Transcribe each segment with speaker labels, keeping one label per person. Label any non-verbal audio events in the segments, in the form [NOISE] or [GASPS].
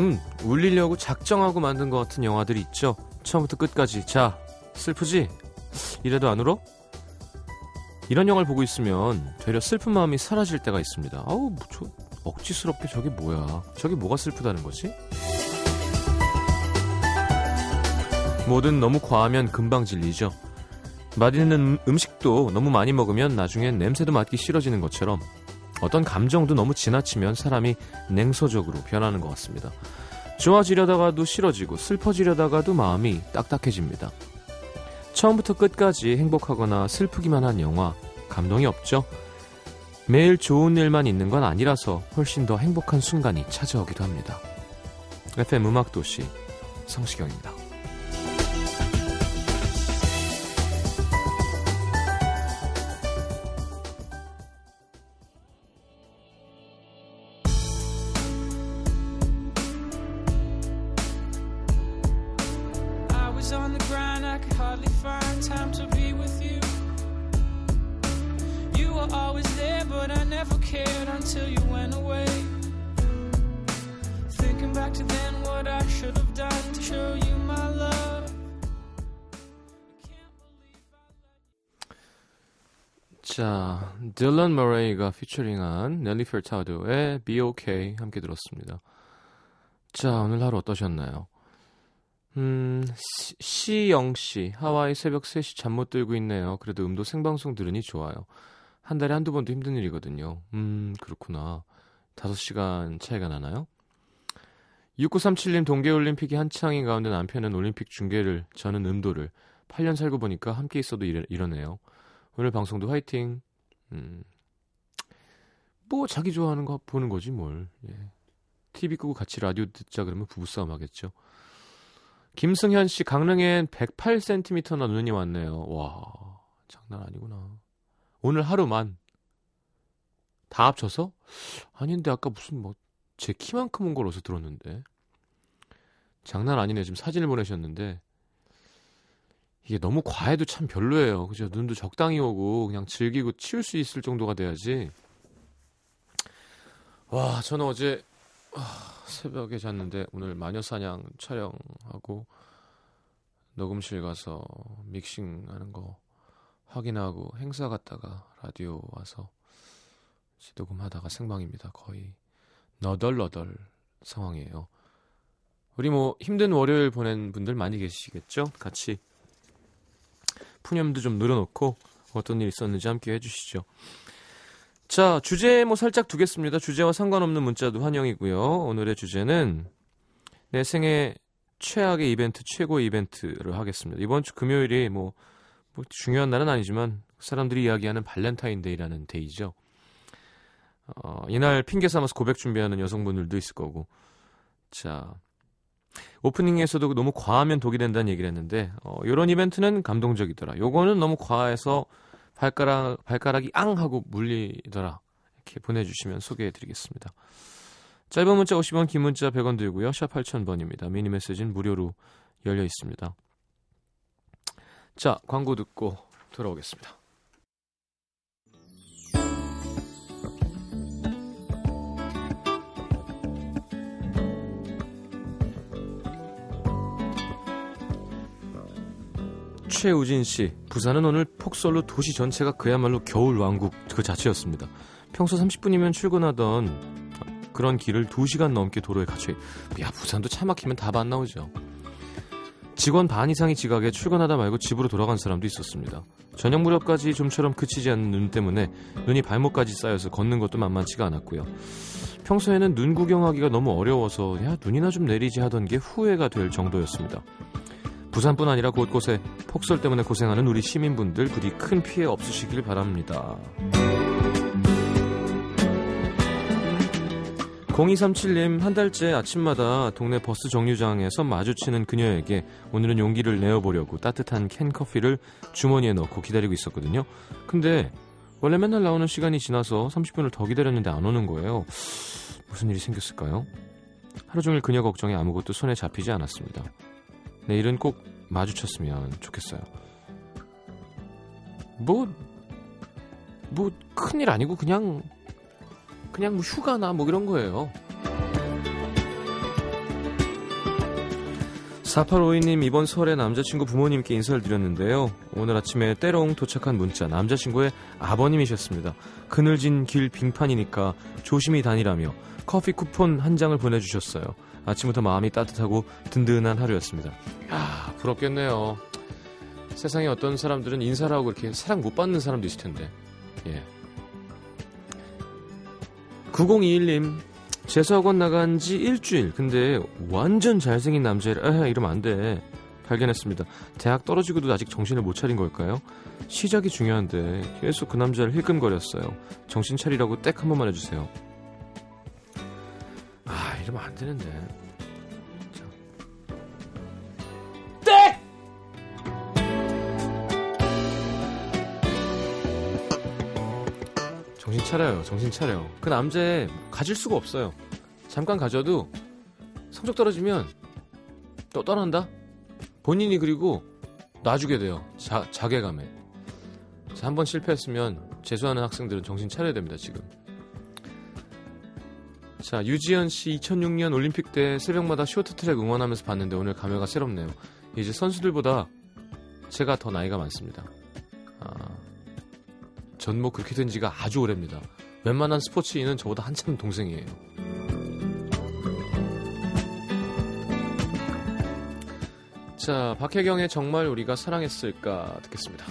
Speaker 1: 가끔 울리려고 작정하고 만든 것 같은 영화들이 있죠. 처음부터 끝까지. 자, 슬프지? 이래도 안 울어? 이런 영화를 보고 있으면 되려 슬픈 마음이 사라질 때가 있습니다. 아우, 뭐 저, 억지스럽게 저게 뭐야. 저게 뭐가 슬프다는 거지? 뭐든 너무 과하면 금방 질리죠. 맛있는 음식도 너무 많이 먹으면 나중엔 냄새도 맡기 싫어지는 것처럼 어떤 감정도 너무 지나치면 사람이 냉소적으로 변하는 것 같습니다. 좋아지려다가도 싫어지고 슬퍼지려다가도 마음이 딱딱해집니다. 처음부터 끝까지 행복하거나 슬프기만 한 영화, 감동이 없죠? 매일 좋은 일만 있는 건 아니라서 훨씬 더 행복한 순간이 찾아오기도 합니다. FM 음악도시 성시경입니다. 머레이가 피처링한 넬리 펠타도의 Be OK 함께 들었습니다. 자, 오늘 하루 어떠셨나요? 음, 시영 씨, 하와이 새벽 3시 잠 못 들고 있네요. 그래도 음도 생방송 들으니 좋아요. 한 달에 한두 번도 힘든 일이거든요. 음, 그렇구나. 5시간 차이가 나나요? 6937님 동계올림픽이 한창인 가운데 남편은 올림픽 중계를, 저는 음도를 8년 살고 보니까 함께 있어도 이러, 이러네요. 오늘 방송도 화이팅. 음. 뭐 자기 좋아하는 거 보는 거지 뭘. 예. TV 끄고 같이 라디오 듣자 그러면 부부싸움 하겠죠. 김승현 씨 강릉엔 108cm나 눈이 왔네요. 와 장난 아니구나. 오늘 하루만 다 합쳐서? 아닌데 아까 무슨 뭐 제 키만큼 온 걸 어디서 들었는데 장난 아니네 지금 사진을 보내셨는데 이게 너무 과해도 참 별로예요. 그죠? 눈도 적당히 오고 그냥 즐기고 치울 수 있을 정도가 돼야지. 와, 저는 어제 아, 새벽에 잤는데 오늘 마녀사냥 촬영하고 녹음실 가서 믹싱하는 거 확인하고 행사 갔다가 라디오 와서 녹음하다가 생방입니다. 거의 너덜너덜 상황이에요. 우리 뭐 힘든 월요일 보낸 분들 많이 계시겠죠? 같이 푸념도 좀 늘어놓고 어떤 일 있었는지 함께 해주시죠. 자, 주제 뭐 살짝 두겠습니다. 주제와 상관없는 문자도 환영이고요. 오늘의 주제는 내 생애 최악의 이벤트, 최고의 이벤트를 하겠습니다. 이번 주 금요일이 뭐, 뭐 중요한 날은 아니지만 사람들이 이야기하는 발렌타인데이라는 day죠. 어, 이날 핑계 삼아서 고백 준비하는 여성분들도 있을 거고. 자, 오프닝에서도 너무 과하면 독이 된다는 얘기를 했는데 어, 이런 이벤트는 감동적이더라. 요거는 너무 과해서 발가락 발가락이 앙 하고 물리더라. 이렇게 보내주시면 소개해드리겠습니다. 짧은 문자 50원, 긴 문자 100원 들고요. 샵 8000번입니다. 미니 메시지는 무료로 열려 있습니다. 자, 광고 듣고 돌아오겠습니다. 최우진 씨, 부산은 오늘 폭설로 도시 전체가 그야말로 겨울 왕국 그 자체였습니다. 평소 30분이면 출근하던 그런 길을 2시간 넘게 도로에 갇혀. 야, 부산도 차 막히면 답 안 나오죠. 직원 반 이상이 지각에 출근하다 말고 집으로 돌아간 사람도 있었습니다. 저녁 무렵까지 좀처럼 그치지 않는 눈 때문에 눈이 발목까지 쌓여서 걷는 것도 만만치가 않았고요. 평소에는 눈 구경하기가 너무 어려워서 야 눈이나 좀 내리지 하던 게 후회가 될 정도였습니다. 부산뿐 아니라 곳곳에 폭설 때문에 고생하는 우리 시민분들 부디 큰 피해 없으시길 바랍니다. 0237님, 한 달째 아침마다 동네 버스 정류장에서 마주치는 그녀에게 오늘은 용기를 내어보려고 따뜻한 캔커피를 주머니에 넣고 기다리고 있었거든요. 근데 원래 맨날 나오는 시간이 지나서 30분을 더 기다렸는데 안 오는 거예요. 무슨 일이 생겼을까요? 하루 종일 그녀 걱정에 아무것도 손에 잡히지 않았습니다. 내일은 꼭 마주쳤으면 좋겠어요. 뭐, 뭐, 큰일 아니고 그냥, 그냥 뭐 휴가나 뭐 이런 거예요. 4852님 이번 설에 남자친구 부모님께 인사를 드렸는데요. 오늘 아침에 때롱 도착한 문자 남자친구의 아버님이셨습니다. 그늘진 길 빙판이니까 조심히 다니라며 커피 쿠폰 한 장을 보내주셨어요. 아침부터 마음이 따뜻하고 든든한 하루였습니다. 아 부럽겠네요. 세상에 어떤 사람들은 인사를 하고 이렇게 사랑 못 받는 사람도 있을 텐데. 예. 9021님 재수학원 나간 지 일주일. 근데 완전 잘생긴 남자를 아, 이러면 안 돼. 발견했습니다. 대학 떨어지고도 아직 정신을 못 차린 걸까요? 시작이 중요한데 계속 그 남자를 힐끔거렸어요. 정신 차리라고 땡 한 번만 해주세요. 아 이러면 안 되는데. 땡! 정신 차려요. 정신 차려. 그 남자애 가질 수가 없어요. 잠깐 가져도 성적 떨어지면 또 떠난다? 본인이 그리고 놔주게 돼요. 자, 자괴감에. 자, 한번 실패했으면 재수하는 학생들은 정신 차려야 됩니다, 지금. 자, 유지연 씨 2006년 올림픽 때 새벽마다 쇼트트랙 응원하면서 봤는데 오늘 감회가 새롭네요. 이제 선수들보다 제가 더 나이가 많습니다. 아, 전 뭐 그렇게 된 지가 아주 오래입니다. 웬만한 스포츠인은 저보다 한참 동생이에요. 자, 박혜경의 정말 우리가 사랑했을까 듣겠습니다.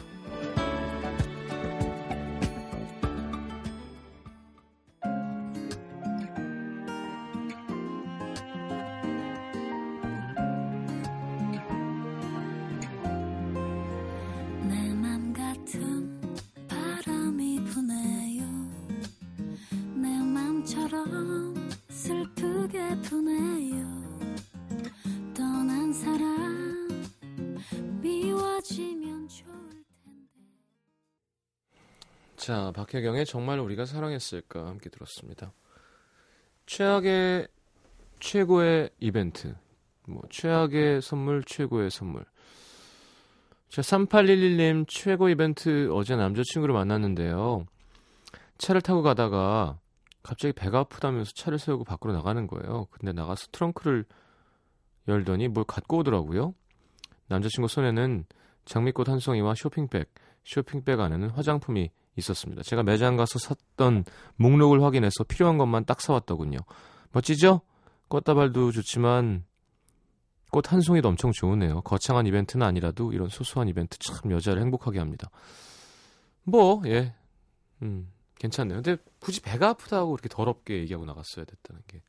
Speaker 1: 자, 박혜경의 정말 우리가 사랑했을까 함께 들었습니다. 최악의 최고의 이벤트. 뭐 최악의 선물, 최고의 선물. 자, 3811님 최고 이벤트 어제 남자친구를 만났는데요. 차를 타고 가다가 갑자기 배가 아프다면서 차를 세우고 밖으로 나가는 거예요. 근데 나가서 트렁크를 열더니 뭘 갖고 오더라고요. 남자친구 손에는 장미꽃 한 송이와 쇼핑백, 쇼핑백 안에는 화장품이 있었습니다. 제가 매장 가서 샀던 목록을 확인해서 필요한 것만 딱 사왔더군요. 멋지죠? 꽃다발도 좋지만 꽃 한 송이도 엄청 좋으네요. 거창한 이벤트는 아니라도 이런 소소한 이벤트 참 여자를 행복하게 합니다. 뭐, 예. 음, 괜찮네요. 근데 굳이 배가 아프다고 이렇게 더럽게 얘기하고 나갔어야 됐다는 게.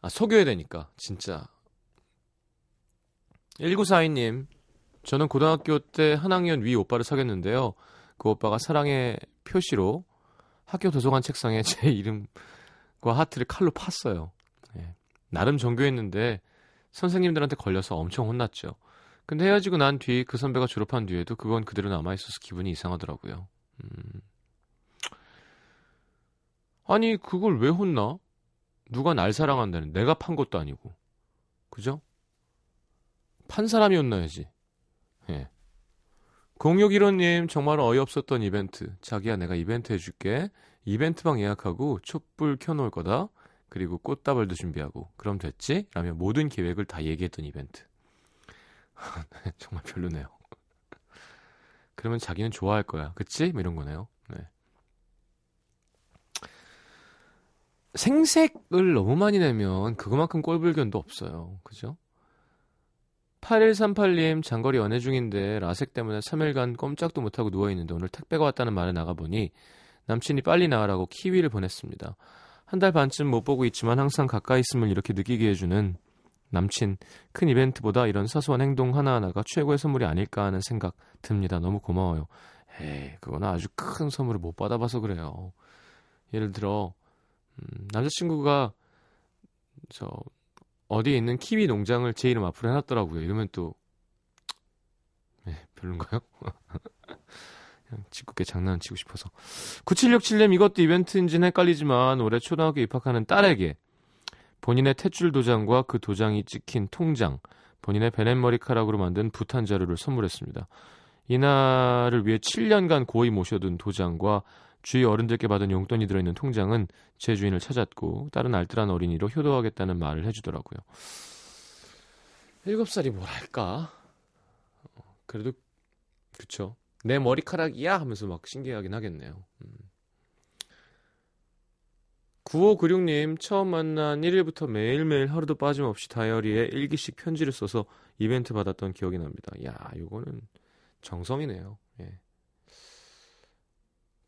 Speaker 1: 아, 속여야 되니까, 진짜. 1942님, 저는 고등학교 때 한 학년 위 오빠를 사귀었는데요. 그 오빠가 사랑의 표시로 학교 도서관 책상에 [LAUGHS] 제 이름과 하트를 칼로 팠어요. 예. 나름 정교했는데 선생님들한테 걸려서 엄청 혼났죠. 근데 헤어지고 난 뒤 그 선배가 졸업한 뒤에도 그건 그대로 남아있어서 기분이 이상하더라고요. 음. 아니, 그걸 왜 혼나? 누가 날 사랑한다는 내가 판 것도 아니고. 그죠? 판 사람이 혼나야지. 예. 0615님 정말 어이없었던 이벤트. 자기야 내가 이벤트 해줄게. 이벤트방 예약하고 촛불 켜놓을 거다. 그리고 꽃다발도 준비하고. 그럼 됐지? 라며 모든 계획을 다 얘기했던 이벤트. [LAUGHS] 정말 별로네요. [LAUGHS] 그러면 자기는 좋아할 거야. 그치? 뭐 이런 거네요. 네. 생색을 너무 많이 내면 그거만큼 꼴불견도 없어요. 그죠? 8138님 장거리 연애 중인데 라섹 때문에 3일간 꼼짝도 못하고 누워있는데 오늘 택배가 왔다는 말에 나가보니 남친이 빨리 나가라고 키위를 보냈습니다. 한 달 반쯤 못 보고 있지만 항상 가까이 있음을 이렇게 느끼게 해주는 남친 큰 이벤트보다 이런 사소한 행동 하나하나가 최고의 선물이 아닐까 하는 생각 듭니다. 너무 고마워요. 에이 그거는 아주 큰 선물을 못 받아봐서 그래요. 예를 들어 음, 남자친구가 저 어디에 있는 키위 농장을 제 이름 앞으로 해놨더라고요. 이러면 또 네, 별론가요? [LAUGHS] 그냥 짓궂게 장난 치고 싶어서 9767님 이것도 이벤트인지는 헷갈리지만 올해 초등학교 입학하는 딸에게 본인의 탯줄 도장과 그 도장이 찍힌 통장 본인의 베넷 머리카락으로 만든 부탄 자루를 선물했습니다. 이날을 위해 7년간 고이 모셔둔 도장과 주위 어른들께 받은 용돈이 들어있는 통장은 제 주인을 찾았고 다른 알뜰한 어린이로 효도하겠다는 말을 해주더라고요. 일곱 살이 뭐랄까? 어, 그래도 그쵸. 내 머리카락이야 하면서 막 신기하긴 하겠네요. 음. 9596님, 처음 만난 1일부터 매일매일 하루도 빠짐없이 다이어리에 일기씩 편지를 써서 이벤트 받았던 기억이 납니다. 야, 이거는 정성이네요.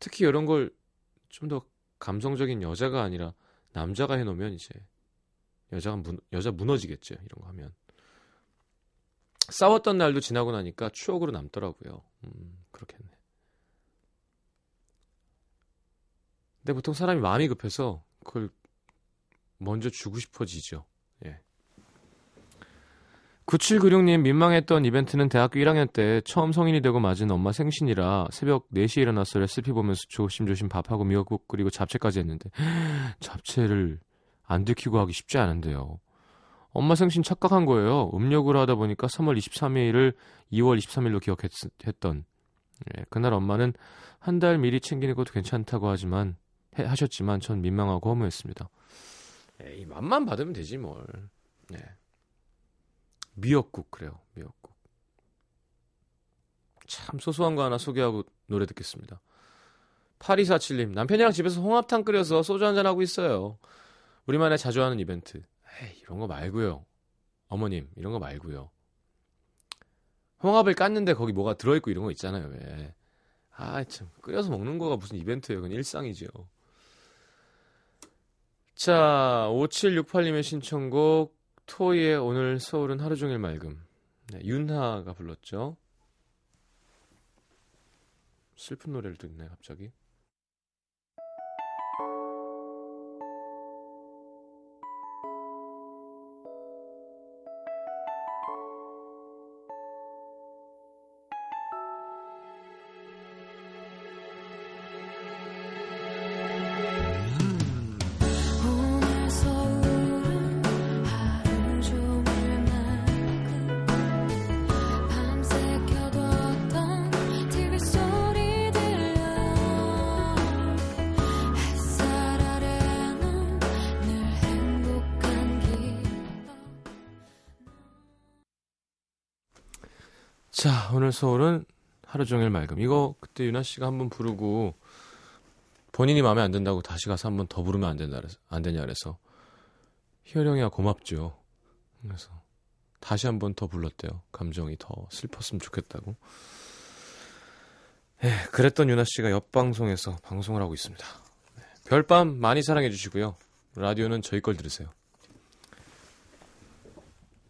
Speaker 1: 예. 특히 이런 걸 좀 더 감성적인 여자가 아니라 남자가 해놓으면 이제 여자가 문, 여자 무너지겠죠. 이런 거 하면. 싸웠던 날도 지나고 나니까 추억으로 남더라고요. 음, 그렇겠네. 근데 보통 사람이 마음이 급해서 그걸 먼저 주고 싶어지죠. 예. 9796님 민망했던 이벤트는 대학교 1학년 때 처음 성인이 되고 맞은 엄마 생신이라 새벽 4시에 일어나서 레시피 보면서 조심조심 밥하고 미역국 그리고 잡채까지 했는데 [GASPS] 잡채를 안 들키고 하기 쉽지 않은데요. 엄마 생신 착각한 거예요. 음력으로 하다 보니까 3월 23일을 2월 23일로 기억했던. 예, 그날 엄마는 한 달 미리 챙기는 것도 괜찮다고 하지만 해, 하셨지만 전 민망하고 허무했습니다. 에이, 맘만 받으면 되지 뭘. 네. 미역국 그래요. 미역국. 참 소소한 거 하나 소개하고 노래 듣겠습니다. 8247님 남편이랑 집에서 홍합탕 끓여서 소주 한잔 하고 있어요. 우리만의 자주 하는 이벤트. 에이, 이런 거 말고요. 어머님 이런 거 말고요. 홍합을 깠는데 거기 뭐가 들어있고 이런 거 있잖아요. 왜. 아, 참. 끓여서 먹는 거가 무슨 이벤트예요. 그건 일상이죠. 자, 5768님의 신청곡 토이의 오늘 서울은 하루 종일 맑음. 네, 윤하가 불렀죠. 슬픈 노래를 듣네 갑자기. 서울은 하루 종일 맑음. 이거 그때 유나 씨가 한번 부르고 본인이 마음에 안 든다고 다시 가서 한번 더 부르면 안 된다 그래서 안 되냐 그래서 희열 형이야 고맙죠. 그래서 다시 한번 더 불렀대요. 감정이 더 슬펐으면 좋겠다고. 예, 그랬던 유나 씨가 옆 방송에서 방송을 하고 있습니다. 네, 별밤 많이 사랑해 주시고요. 라디오는 저희 걸 들으세요.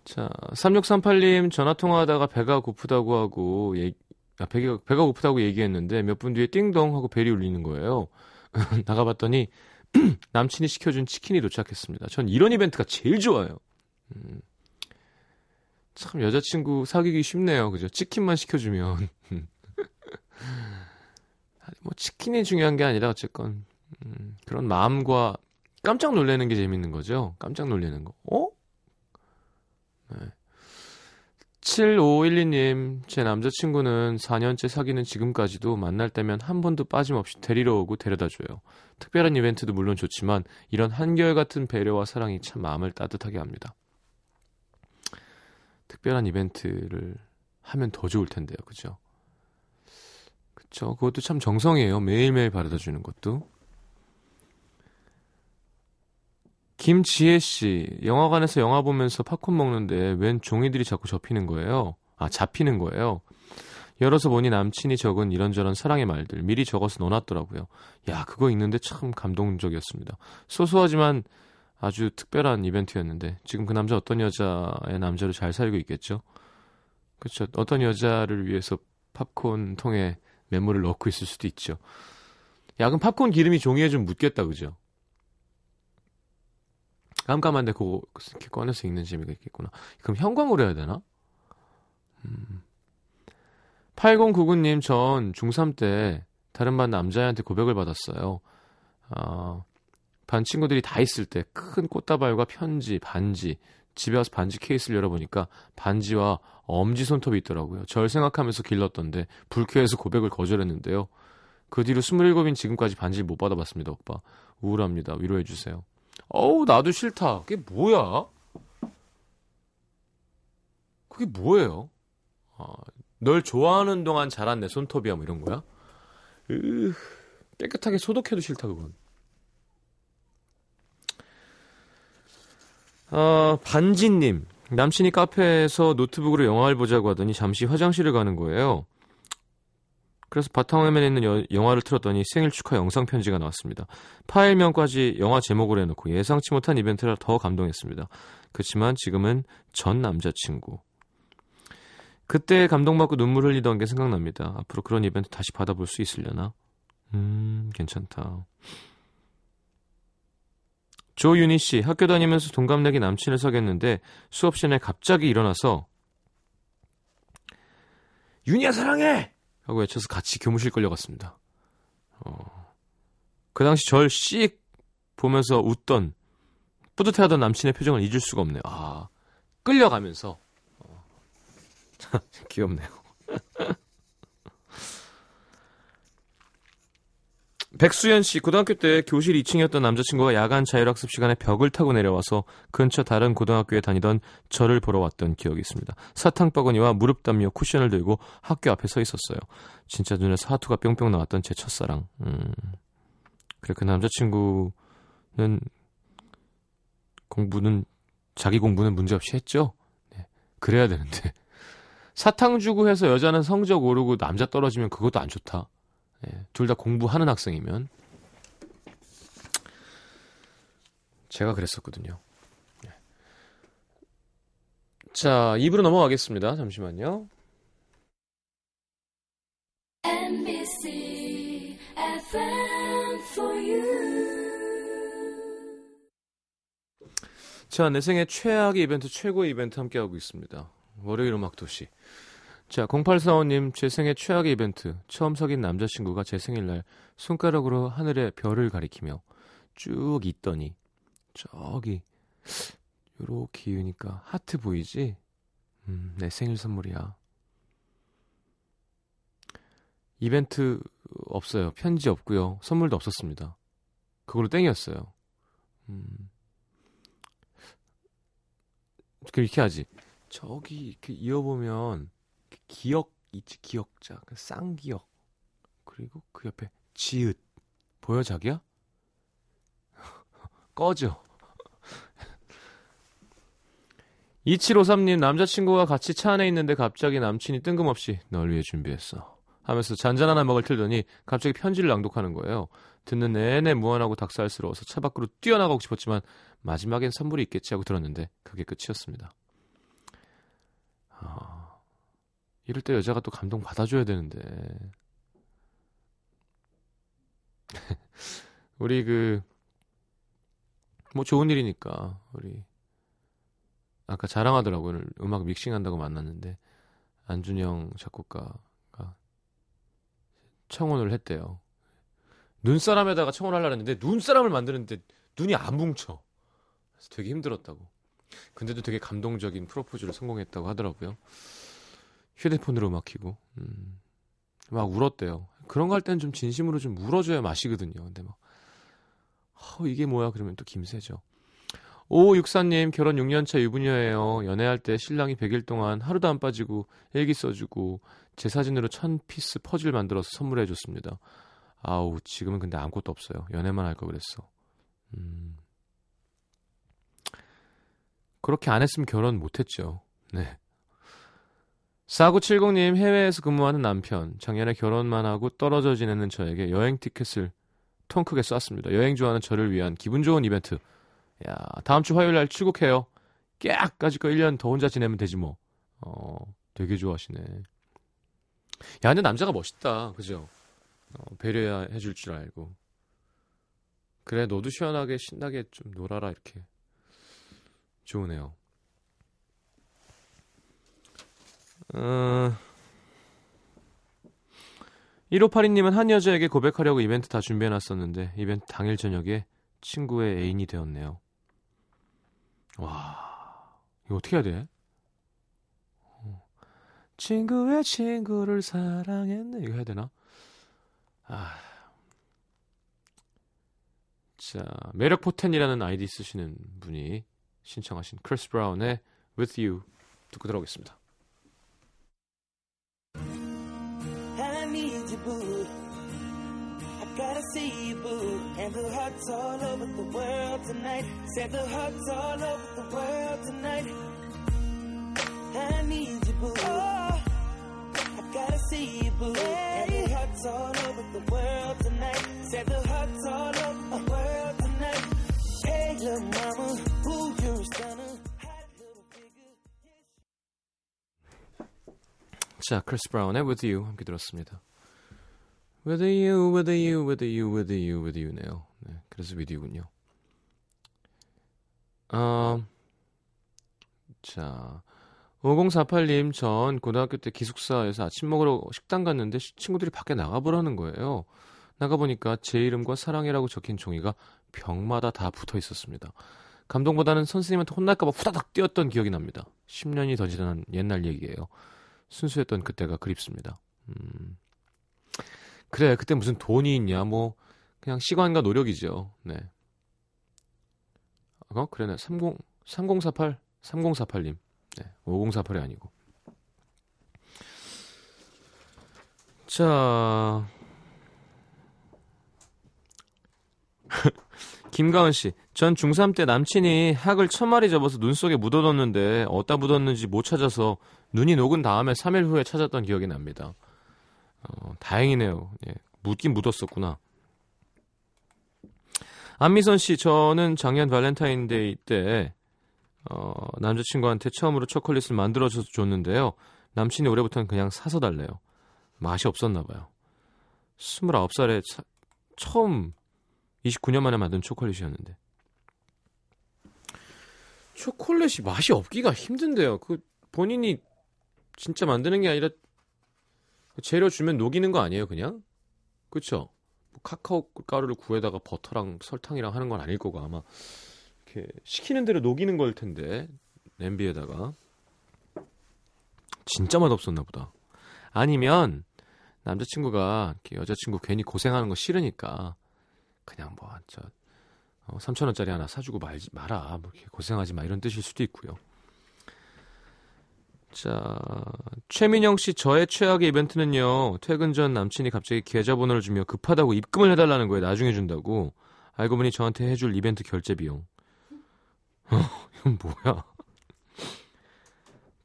Speaker 1: 자, 3638님 전화 통화하다가 배가 고프다고 하고 얘 아, 배가, 고프다고 얘기했는데 몇 분 뒤에 띵동 하고 벨이 울리는 거예요. [LAUGHS] 나가봤더니 [CLEARS THROAT] 남친이 시켜준 치킨이 도착했습니다. 전 이런 이벤트가 제일 좋아요. 음, 참 여자친구 사귀기 쉽네요. 그죠? 치킨만 시켜주면. [LAUGHS] 뭐 치킨이 중요한 게 아니라 어쨌건 음, 그런 마음과 깜짝 놀라는 게 재밌는 거죠. 깜짝 놀라는 거. 어? 네. 7512님, 제 남자친구는 4년째 사귀는 지금까지도 만날 때면 한 번도 빠짐없이 데리러 오고 데려다 줘요. 특별한 이벤트도 물론 좋지만 이런 한결같은 배려와 사랑이 참 마음을 따뜻하게 합니다. 특별한 이벤트를 하면 더 좋을 텐데요. 그죠? 그쵸. 그것도 참 정성이에요. 매일매일 바래다 주는 것도. 김지혜 씨, 영화관에서 영화 보면서 팝콘 먹는데 웬 종이들이 자꾸 접히는 거예요. 아, 잡히는 거예요. 열어서 보니 남친이 적은 이런저런 사랑의 말들 미리 적어서 넣어놨더라고요. 야, 그거 읽는데 참 감동적이었습니다. 소소하지만 아주 특별한 이벤트였는데 지금 그 남자 어떤 여자의 남자로 잘 살고 있겠죠? 그렇죠. 어떤 여자를 위해서 팝콘 통에 메모를 넣고 있을 수도 있죠. 야, 그럼 팝콘 기름이 종이에 좀 묻겠다, 그죠? 깜깜한데 그거 이렇게 꺼내서 읽는 재미가 있겠구나. 그럼 형광으로 해야 되나? 음. 8099님, 전 중3 때 다른 반 남자애한테 고백을 받았어요. 아, 반 친구들이 다 있을 때 큰 꽃다발과 편지, 반지, 집에 와서 반지 케이스를 열어보니까 반지와 엄지 손톱이 있더라고요. 절 생각하면서 길렀던데 불쾌해서 고백을 거절했는데요. 그 뒤로 27인 지금까지 반지를 못 받아봤습니다, 오빠. 우울합니다. 위로해주세요. 어우, 나도 싫다. 그게 뭐야? 그게 뭐예요? 어, 널 좋아하는 동안 자란 내 손톱이야 뭐 이런 거야? 으, 깨끗하게 소독해도 싫다 그건. 어, 반진님 남친이 카페에서 노트북으로 영화를 보자고 하더니 잠시 화장실을 가는 거예요. 그래서 바탕화면에 있는 여, 영화를 틀었더니 생일 축하 영상 편지가 나왔습니다. 파일명까지 영화 제목을 해놓고 예상치 못한 이벤트라 더 감동했습니다. 그렇지만 지금은 전 남자친구. 그때 감동받고 눈물 흘리던 게 생각납니다. 앞으로 그런 이벤트 다시 받아볼 수 있으려나? 음, 괜찮다. 조윤희 씨, 학교 다니면서 동갑내기 남친을 사귀었는데 수업 시간에 갑자기 일어나서 윤희야 사랑해! 하고 외쳐서 같이 교무실 끌려갔습니다. 어, 그 당시 절 씩 보면서 웃던 뿌듯해하던 남친의 표정을 잊을 수가 없네요. 아, 끌려가면서 어, [LAUGHS] 귀엽네요. 백수연 씨, 고등학교 때 교실 2층이었던 남자친구가 야간 자율학습 시간에 벽을 타고 내려와서 근처 다른 고등학교에 다니던 저를 보러 왔던 기억이 있습니다. 사탕 바구니와 무릎 담요 쿠션을 들고 학교 앞에 서 있었어요. 진짜 눈에서 하투가 뿅뿅 나왔던 제 첫사랑. 음. 그래, 그 남자친구는 공부는, 자기 공부는 문제없이 했죠? 네. 그래야 되는데. 사탕 주고 해서 여자는 성적 오르고 남자 떨어지면 그것도 안 좋다. 예, 둘 다 공부하는 학생이면 제가 그랬었거든요. 예. 자, 2부로 넘어가겠습니다. 잠시만요. MBC FM for you. 자, 내 생애 최악의 이벤트, 최고의 이벤트 함께하고 있습니다. 월요일 음악 도시. 자, 0845님, 제 생애 최악의 이벤트. 처음 사귄 남자친구가 제 생일날 손가락으로 하늘의 별을 가리키며 쭉 있더니, 저기, 요렇게 이으니까 하트 보이지? 음, 내 생일 선물이야. 이벤트 없어요. 편지 없고요. 선물도 없었습니다. 그걸로 땡이었어요. 음. 이렇게 하지. 저기 이렇게 이어보면 기억 있지? 기억자. 그 쌍기억. 그리고 그 옆에 지읒. 보여 자기야? [LAUGHS] 꺼져. [LAUGHS] 2753님 남자친구가 같이 차 안에 있는데 갑자기 남친이 뜬금없이 널 위해 준비했어. 하면서 잔잔한 음악을 틀더니 갑자기 편지를 낭독하는 거예요. 듣는 내내 무한하고 닭살스러워서 차 밖으로 뛰어나가고 싶었지만 마지막엔 선물이 있겠지 하고 들었는데 그게 끝이었습니다. 아... 이럴 때 여자가 또 감동 받아줘야 되는데. [LAUGHS] 우리 그, 뭐 좋은 일이니까, 우리, 아까 자랑하더라고요. 음악 믹싱한다고 만났는데, 안준영 작곡가가 청혼을 했대요. 눈사람에다가 청혼을 하려 했는데, 눈사람을 만드는데 눈이 안 뭉쳐. 그래서 되게 힘들었다고. 근데도 되게 감동적인 프로포즈를 성공했다고 하더라고요. 휴대폰으로 막히고 음, 막 울었대요. 그런 거 할 때는 좀 진심으로 좀 울어줘야 맛이거든요. 근데 막 어, 이게 뭐야 그러면 또 김새죠. 오육사님 결혼 6년차 유부녀예요. 연애할 때 신랑이 100일 동안 하루도 안 빠지고 일기 써주고 제 사진으로 천 피스 퍼즐 만들어서 선물해줬습니다. 아우 지금은 근데 아무것도 없어요. 연애만 할 거 그랬어. 음. 그렇게 안 했으면 결혼 못했죠. 네. 4970님 해외에서 근무하는 남편 작년에 결혼만 하고 떨어져 지내는 저에게 여행 티켓을 통 크게 쐈습니다. 여행 좋아하는 저를 위한 기분 좋은 이벤트. 야 다음 주 화요일 날 출국해요. 깨악까지 거 1년 더 혼자 지내면 되지 뭐. 어 되게 좋아하시네. 야 근데 남자가 멋있다. 그죠? 어, 배려해 줄 줄 알고. 그래 너도 시원하게 신나게 좀 놀아라 이렇게. 좋으네요. 어... 1582님은 한 여자에게 고백하려고 이벤트 다 준비해놨었는데 이벤트 당일 저녁에 친구의 애인이 되었네요. 와, 이거 어떻게 해야 돼? 어. 친구의 친구를 사랑했네. 이거 해야 되나? 아. 자, 매력 포텐이라는 아이디 쓰시는 분이 신청하신 크리스 브라운의 With You 듣고 들어오겠습니다.
Speaker 2: boo. I gotta see you, boo. And the hearts all over the world tonight. Said the hearts all over the world tonight. I need you, boo. Oh, I gotta see you, boo. And the hearts all over the world tonight. Said the hearts all over the world tonight. Hey, little mama, ooh, you're a stunner. Hot little figure.
Speaker 1: 자, 크리스 브라운의 With You 함께 들었습니다. With You, With You, With You, With You, With You네요. 네, 그래서 With You군요. 어, 자, 5048님 전 고등학교 때 기숙사에서 아침 먹으러 식당 갔는데 시- 친구들이 밖에 나가보라는 거예요. 나가보니까 제 이름과 사랑해라고 적힌 종이가 벽마다 다 붙어 있었습니다. 감동보다는 선생님한테 혼날까봐 후다닥 뛰었던 기억이 납니다. 10년이 더 지난 옛날 얘기예요. 순수했던 그때가 그립습니다. 음. 그래, 그때 무슨 돈이 있냐, 뭐, 그냥 시간과 노력이죠. 네. 어, 그래네. 30, 3048, 3048님. 네, 5048이 아니고. 자. [LAUGHS] 김가은 씨. 전 중3 때 남친이 학을 천 마리 접어서 눈 속에 묻어뒀는데 어디다 묻었는지 못 찾아서 눈이 녹은 다음에 3일 후에 찾았던 기억이 납니다. 어, 다행이네요. 예, 묻긴 묻었었구나. 안미선 씨, 저는 작년 발렌타인데이 때 어, 남자친구한테 처음으로 초콜릿을 만들어줘서 줬는데요. 남친이 올해부터는 그냥 사서 달래요. 맛이 없었나 봐요. 29살에 차, 처음 29년 만에 만든 초콜릿이었는데. 초콜릿이 맛이 없기가 힘든데요. 그 본인이 진짜 만드는 게 아니라 재료 주면 녹이는 거 아니에요, 그냥? 그쵸? 뭐 카카오 가루를 구에다가 버터랑 설탕이랑 하는 건 아닐 거고 아마 이렇게 시키는 대로 녹이는 걸 텐데 냄비에다가 진짜 맛없었나 보다. 아니면 남자친구가 이렇게 여자친구 괜히 고생하는 거 싫으니까 그냥 뭐 저 어, 3천 원짜리 하나 사주고 말지 마라 뭐 이렇게 고생하지 마 이런 뜻일 수도 있고요. 자 최민영 씨 저의 최악의 이벤트는요 퇴근 전 남친이 갑자기 계좌번호를 주며 급하다고 입금을 해달라는 거예요 나중에 준다고. 알고 보니 저한테 해줄 이벤트 결제 비용. [LAUGHS] 어, 이건 뭐야?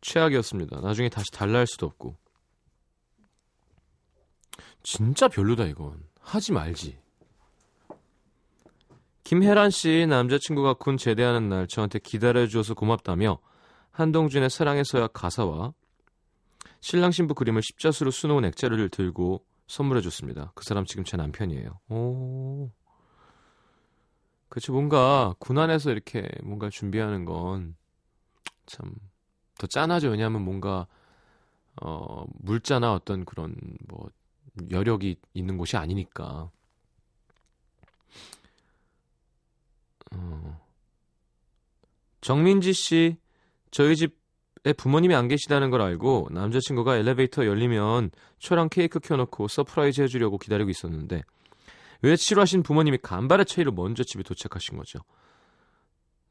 Speaker 1: 최악이었습니다. 나중에 다시 달라 할 수도 없고. 진짜 별로다 이건. 하지 말지. 김혜란 씨 남자친구가 군 제대하는 날 저한테 기다려줘서 고맙다며 한동준의 사랑의 서약 가사와 신랑 신부 그림을 십자수로 수놓은 액자를 들고 선물해 줬습니다. 그 사람 지금 제 남편이에요. 오. 그치, 뭔가 군 안에서 이렇게 뭔가 준비하는 건 참 더 짠하죠. 왜냐하면 뭔가 어, 물자나 어떤 그런 뭐 여력이 있는 곳이 아니니까. 어. 정민지 씨, 저희 집에 부모님이 안 계시다는 걸 알고 남자친구가 엘리베이터 열리면 초랑 케이크 켜놓고 surprise 해주려고 기다리고 있었는데 외출하신 부모님이 간발의 차이로 먼저 집에 도착하신 거죠.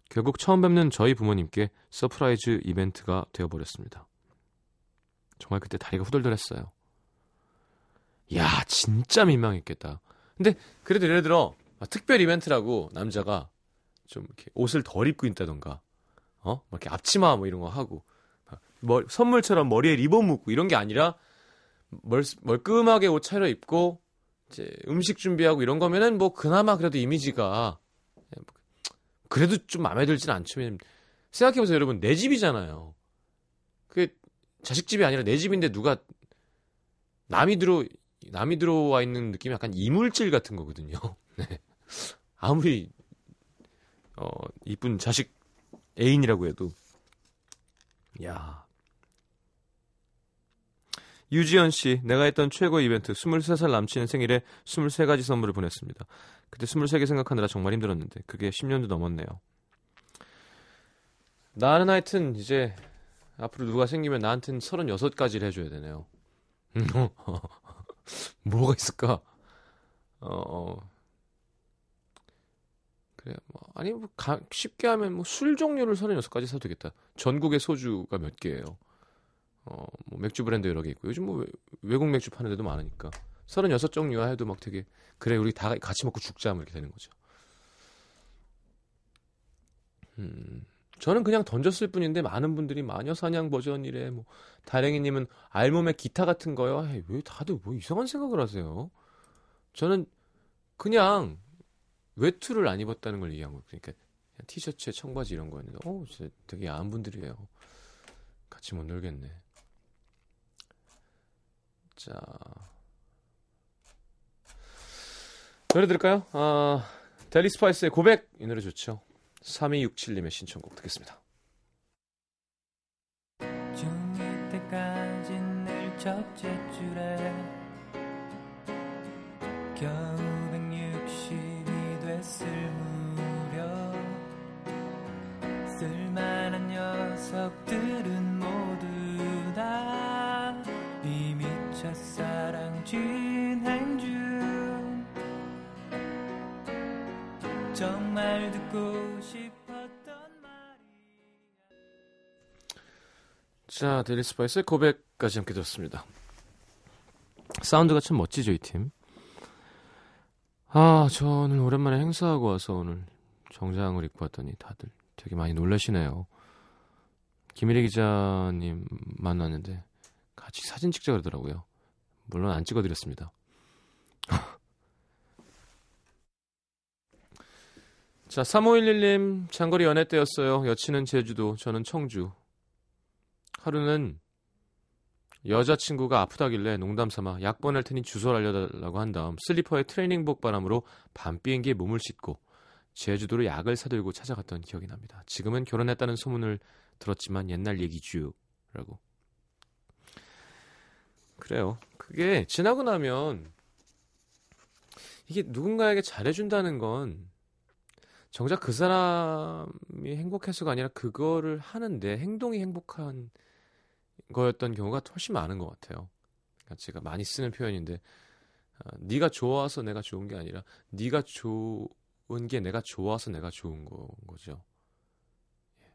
Speaker 1: 결국 처음 뵙는 저희 부모님께 surprise 이벤트가 되어버렸습니다. 정말 그때 다리가 후덜덜했어요. 야, 진짜 민망했겠다. 근데 그래도 예를 들어 특별 이벤트라고 남자가 좀 이렇게 옷을 덜 입고 있다던가, 어, 막 이렇게 앞치마 뭐 이런 거 하고, 머, 선물처럼 머리에 리본 묶고 이런 게 아니라 멀, 멀끔하게 옷 차려입고 이제 음식 준비하고 이런 거면은 뭐 그나마 그래도 이미지가 그래도 좀 마음에 들진. 왜냐면 생각해보세요, 여러분 내 집이잖아요. 그 자식 집이 아니라 내 집인데 누가 남이 들어 남이 들어와 있는 느낌이 약간 이물질 같은 거거든요. [LAUGHS] 네. 아무리 어 이쁜 자식 애인이라고 해도 야 유지연 씨, 내가 했던 최고 이벤트 23살 남친의 생일에 23가지 선물을 보냈습니다. 그때 23개 생각하느라 정말 힘들었는데 그게 10년도 넘었네요. 나는 하여튼 이제 앞으로 누가 생기면 나한테는 36가지를 해줘야 되네요. [LAUGHS] 뭐가 있을까? 어, 그래, 뭐, 아니, 뭐, 가, 쉽게 하면 뭐 술 종류를 36가지 사도 되겠다. 전국의 소주가 몇 개예요. 어, 뭐 맥주 브랜드 여러 개 있고 요즘 뭐 외, 외국 맥주 파는 데도 많으니까 36 종류야 해도 막 되게 그래 우리 다 같이 먹고 죽자 뭐 이렇게 되는 거죠. 음. 저는 그냥 던졌을 뿐인데 많은 분들이 마녀 사냥 버전이래 뭐 다랭이 님은 알몸에 기타 같은 거요. 에이, 왜 다들 뭐 이상한 생각을 하세요? 저는 그냥 외투를 안 입었다는 걸 얘기한 거예요. 그러니까 티셔츠에 청바지 이런 거였는데, 어, 진짜 되게 야한 분들이에요. 같이 못 놀겠네. 자. 노래 들을까요? 아, 델리 스파이스의 고백! 이 노래 좋죠. 3267님의 신청곡 듣겠습니다.
Speaker 3: 중2 때까지 늘 첫째 줄에 쓸만한 녀석들은 모두 다 이미 첫사랑 진행 중 정말 듣고 싶었던 말이
Speaker 1: 자, 델리 스파이스의 고백까지 함께 들었습니다. 사운드가 참 멋지죠, 이 팀. 아, 저는 오랜만에 행사하고 와서 오늘 정장을 입고 왔더니 다들 되게 많이 놀라시네요. 김일희 기자님 만났는데 같이 사진 찍자 그러더라고요. 물론 안 찍어드렸습니다. [LAUGHS] 자, 3511님, 장거리 연애 때였어요. 여친은 제주도, 저는 청주. 하루는 여자친구가 아프다길래 농담 삼아 약 보낼 테니 주소를 알려달라고 한 다음 슬리퍼에 트레이닝복 바람으로 밤 비행기에 몸을 싣고 제주도로 약을 사들고 찾아갔던 기억이 납니다. 지금은 결혼했다는 소문을 들었지만 옛날 얘기죠. 라고. 그래요. 그게 지나고 나면 이게 누군가에게 잘해준다는 건 정작 그 사람이 행복해서가 아니라 그거를 하는데 행동이 행복한 거였던 경우가 훨씬 많은 것 같아요. 그러니까 제가 많이 쓰는 표현인데 어, 네가 좋아서 내가 좋은 게 아니라 네가 좋 은게 내가 좋아서 내가 좋은 거, 거죠. 예.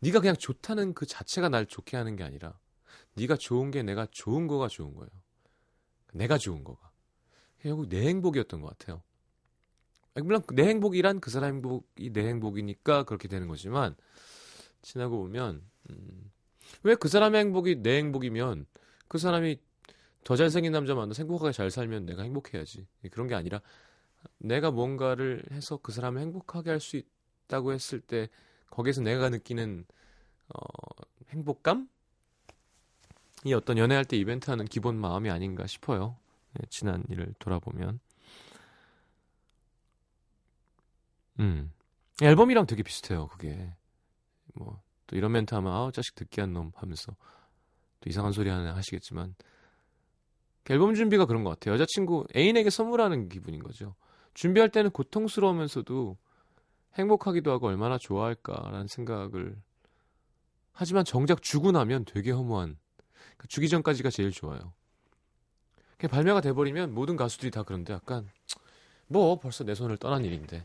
Speaker 1: 네가 그냥 좋다는 그 자체가 날 좋게 하는 게 아니라 네가 좋은 게 내가 좋은 거가 좋은 거예요. 내가 좋은 거가. 결국 내 행복이었던 것 같아요. 물론 내 행복이란 그 사람 행복이 내 행복이니까 그렇게 되는 거지만 지나고 보면 음, 왜 그 사람의 행복이 내 행복이면 그 사람이 더 잘생긴 남자 만나 행복하게 잘 살면 내가 행복해야지 그런 게 아니라 내가 뭔가를 해서 그 사람을 행복하게 할 수 있다고 했을 때 거기에서 내가 느끼는 어, 행복감 이 어떤 연애할 때 이벤트 하는 기본 마음이 아닌가 싶어요. 네, 지난 일을 돌아보면. 음. 앨범이랑 되게 비슷해요, 그게. 뭐, 또 이런 멘트 하면, 아우, 자식 듣기한 놈 하면서 또 이상한 소리 하나 하시겠지만, 그 앨범 준비가 그런 것 같아요. 여자친구, 애인에게 선물하는 기분인 거죠. 준비할 때는 고통스러우면서도 행복하기도 하고 얼마나 좋아할까라는 생각을 하지만 정작 주고 나면 되게 허무한 그러니까 주기 전까지가 제일 좋아요. 그냥 발매가 돼버리면 모든 가수들이 다 그런데 약간 뭐 벌써 내 손을 떠난 일인데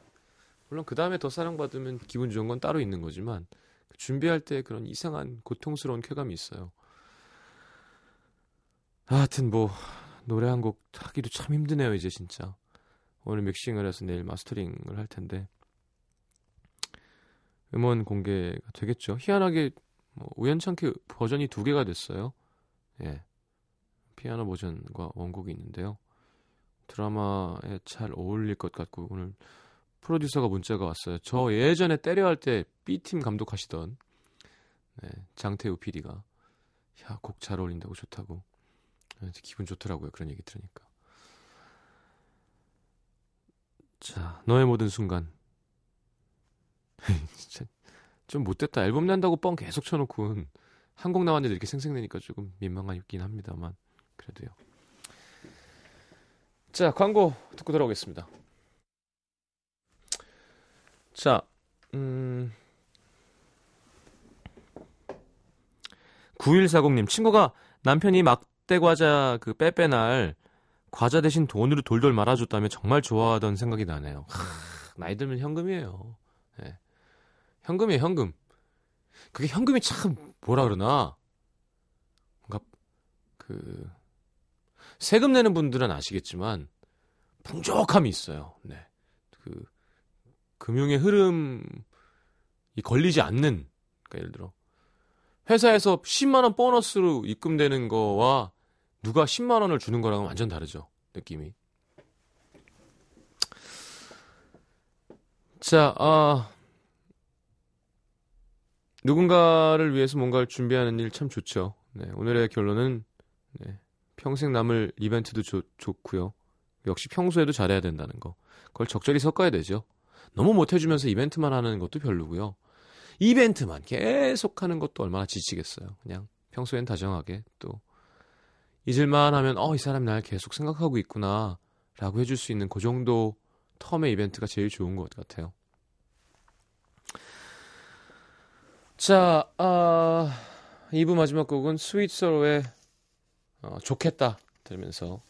Speaker 1: 물론 그 다음에 더 사랑받으면 기분 좋은 건 따로 있는 거지만 준비할 때 그런 이상한 고통스러운 쾌감이 있어요. 하여튼 뭐 노래 한 곡 하기도 참 힘드네요 이제 진짜 오늘 믹싱을 해서 내일 마스터링을 할 텐데 음원 공개가 되겠죠. 희한하게 뭐 우연찮게 버전이 두 개가 됐어요. 예. 피아노 버전과 원곡이 있는데요. 드라마에 잘 어울릴 것 같고 오늘 프로듀서가 문자가 왔어요. 저 예전에 때려 할 때 B팀 감독하시던 네, 장태우 PD가 야, 곡 잘 어울린다고 좋다고. 네, 기분 좋더라고요. 그런 얘기 들으니까. 자, 너의 모든 순간. [LAUGHS] 진짜 좀 못됐다. 앨범 낸다고 뻥 계속 쳐놓고 한 곡 나왔는데 이렇게 생생내니까 조금 민망하긴 합니다만 그래도요. 자, 광고 듣고 돌아오겠습니다. 자, 음. 9140님, 친구가 남편이 막대 과자 그 빼빼날 과자 대신 돈으로 돌돌 말아줬다며 정말 좋아하던 생각이 나네요. 하, 나이 들면 현금이에요. 네. 현금이에요, 현금. 그게 현금이 참 뭐라 그러나 뭔가 그 세금 내는 분들은 아시겠지만 풍족함이 있어요. 네. 그 금융의 흐름이 걸리지 않는 그러니까 예를 들어 회사에서 10만 원 보너스로 입금되는 거와 누가 10만 원을 주는 거랑은 완전 다르죠. 느낌이. 자, 아 누군가를 위해서 뭔가를 준비하는 일 참 좋죠. 네, 오늘의 결론은 네, 평생 남을 이벤트도 좋, 좋고요. 역시 평소에도 잘해야 된다는 거. 그걸 적절히 섞어야 되죠. 너무 못해주면서 이벤트만 하는 것도 별로고요. 이벤트만 계속 하는 것도 얼마나 지치겠어요. 그냥 평소엔 다정하게 또 잊을만 하면 어 이 사람이 날 계속 생각하고 있구나 라고 해줄 수 있는 그 정도 텀의 이벤트가 제일 좋은 것 같아요. 자, 아, 2부 마지막 곡은 스윗서로의 어, 좋겠다 들으면서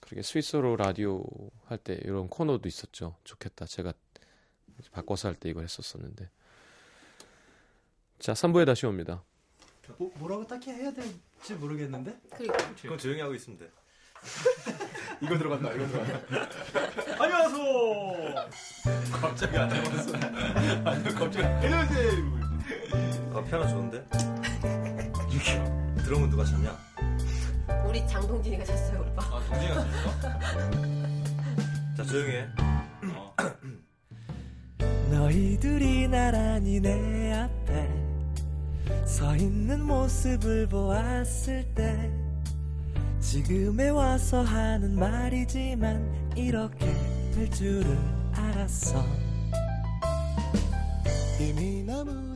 Speaker 1: 그렇게 스윗서로 라디오 할 때 이런 코너도 있었죠. 좋겠다. 제가 바꿔서 할 때 이걸 했었었는데. 자, 3부에 다시 옵니다.
Speaker 4: 뭐, 뭐라고 딱히 해야 될지 모르겠는데?
Speaker 5: 그러니까
Speaker 6: 그럼 조용히 하고 있으면 돼. [LAUGHS]
Speaker 4: 이거 들어간다, 이거 들어간다. [LAUGHS] 안녕하세요! 갑자기 안 해봤어. 아니, 갑자기, 안녕하세요!
Speaker 6: 아 피아노 좋은데? 드럼은 누가 쳤냐?
Speaker 5: 우리 장동진이가 잤어요 오빠.
Speaker 4: 아, 동진이가 쳤어? [LAUGHS]
Speaker 6: 자 조용히 해. [CLEARS THROAT]
Speaker 7: 너희들이 나란히 내 앞에 서 있는 모습을 보았을 때 지금에 와서 하는 말이지만 이렇게 될 줄을 알았어. 이미 너무